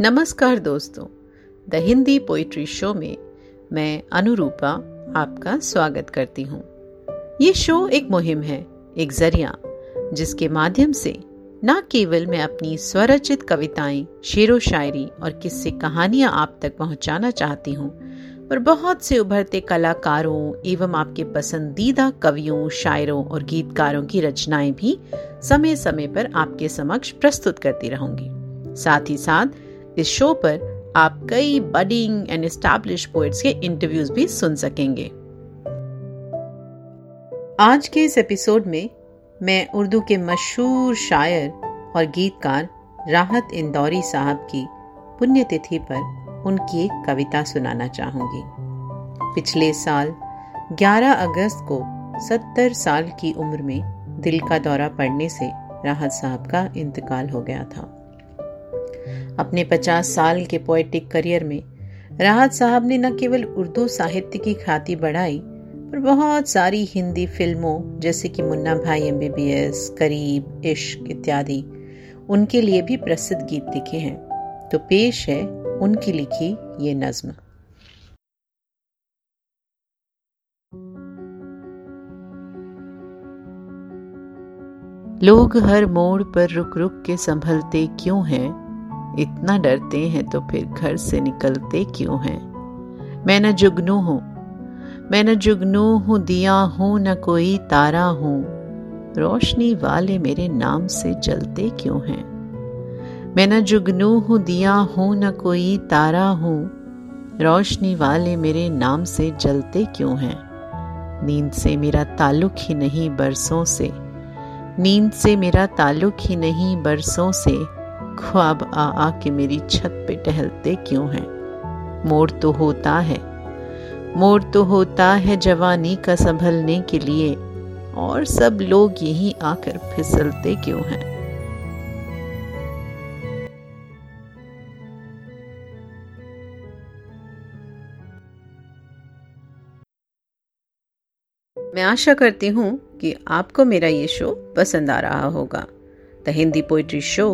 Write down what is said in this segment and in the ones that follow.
नमस्कार दोस्तों, the Hindi poetry show में मैं अनुरूपा आपका स्वागत करती हूँ। ये शो एक मुहिम है, एक ज़रिया, जिसके माध्यम से न केवल मैं अपनी स्वरचित कविताएँ, शेरो शायरी और किस्से कहानियाँ आप तक पहुंचाना चाहती हूँ पर बहुत से उभरते कलाकारों एवं आपके पसंदीदा कवियों, शायरों और गीतकारों की रचनाएँ भी समय समय पर आपके समक्ष प्रस्तुत करती रहूँगी। साथ ही साथ इस शो पर आप कई बडिंग एंड एस्टैब्लिश पोइट्स के इंटरव्यूज़ भी सुन सकेंगे। आज के इस एपिसोड में मैं उर्दू के मशहूर शायर और गीतकार राहत इंदौरी साहब की पुण्यतिथि पर उनकी एक कविता सुनाना चाहूँगी। पिछले साल 11 अगस्त को 70 साल की उम्र में दिल का दौरा पड़ने से राहत साहब का इंतकाल हो गया था। अपने 50 साल के पोएटिक करियर में, राहत साहब ने न केवल उर्दू साहित्य की ख्याति बढ़ाई, पर बहुत सारी हिंदी फ़िल्मों, जैसे कि मुन्ना भाई एमबीबीएस करीब, इश्क इत्यादि, उनके लिए भी प्रसिद्ध गीत लिखे हैं। तो पेश है उनकी लिखी ये नज्म। लोग हर मोड़ पर रुक रुक के संभलते क्यों हैं? इतना डरते हैं तो फिर घर से निकलते क्यों हैं? मैं न जुगनू हूँ। मैं न जुगनू हूँ, दिया हूँ, न कोई तारा हूँ। रोशनी वाले मेरे नाम से जलते क्यों हैं? मैं न जुगनू हूँ, दिया हूँ, न कोई तारा हूँ। रोशनी वाले मेरे नाम से जलते क्यों हैं? नींद से मेरा ताल्लुक ही नहीं बरसों से। नींद से मेरा ताल्लुक ही नहीं बरसों से। ख्वाब आ आ के मेरी छत पे टहलते क्यों हैं? मोड़ तो होता है। मोड़ तो होता है जवानी का संभलने के लिए, और सब लोग यहीं आकर फिसलते क्यों हैं? मैं आशा करती हूँ कि आपको मेरा ये शो पसंद आ रहा होगा। The Hindi poetry show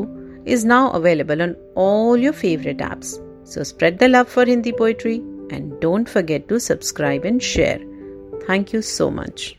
is now available on all your favorite apps. So spread the love for Hindi poetry and don't forget to subscribe and share. Thank you so much.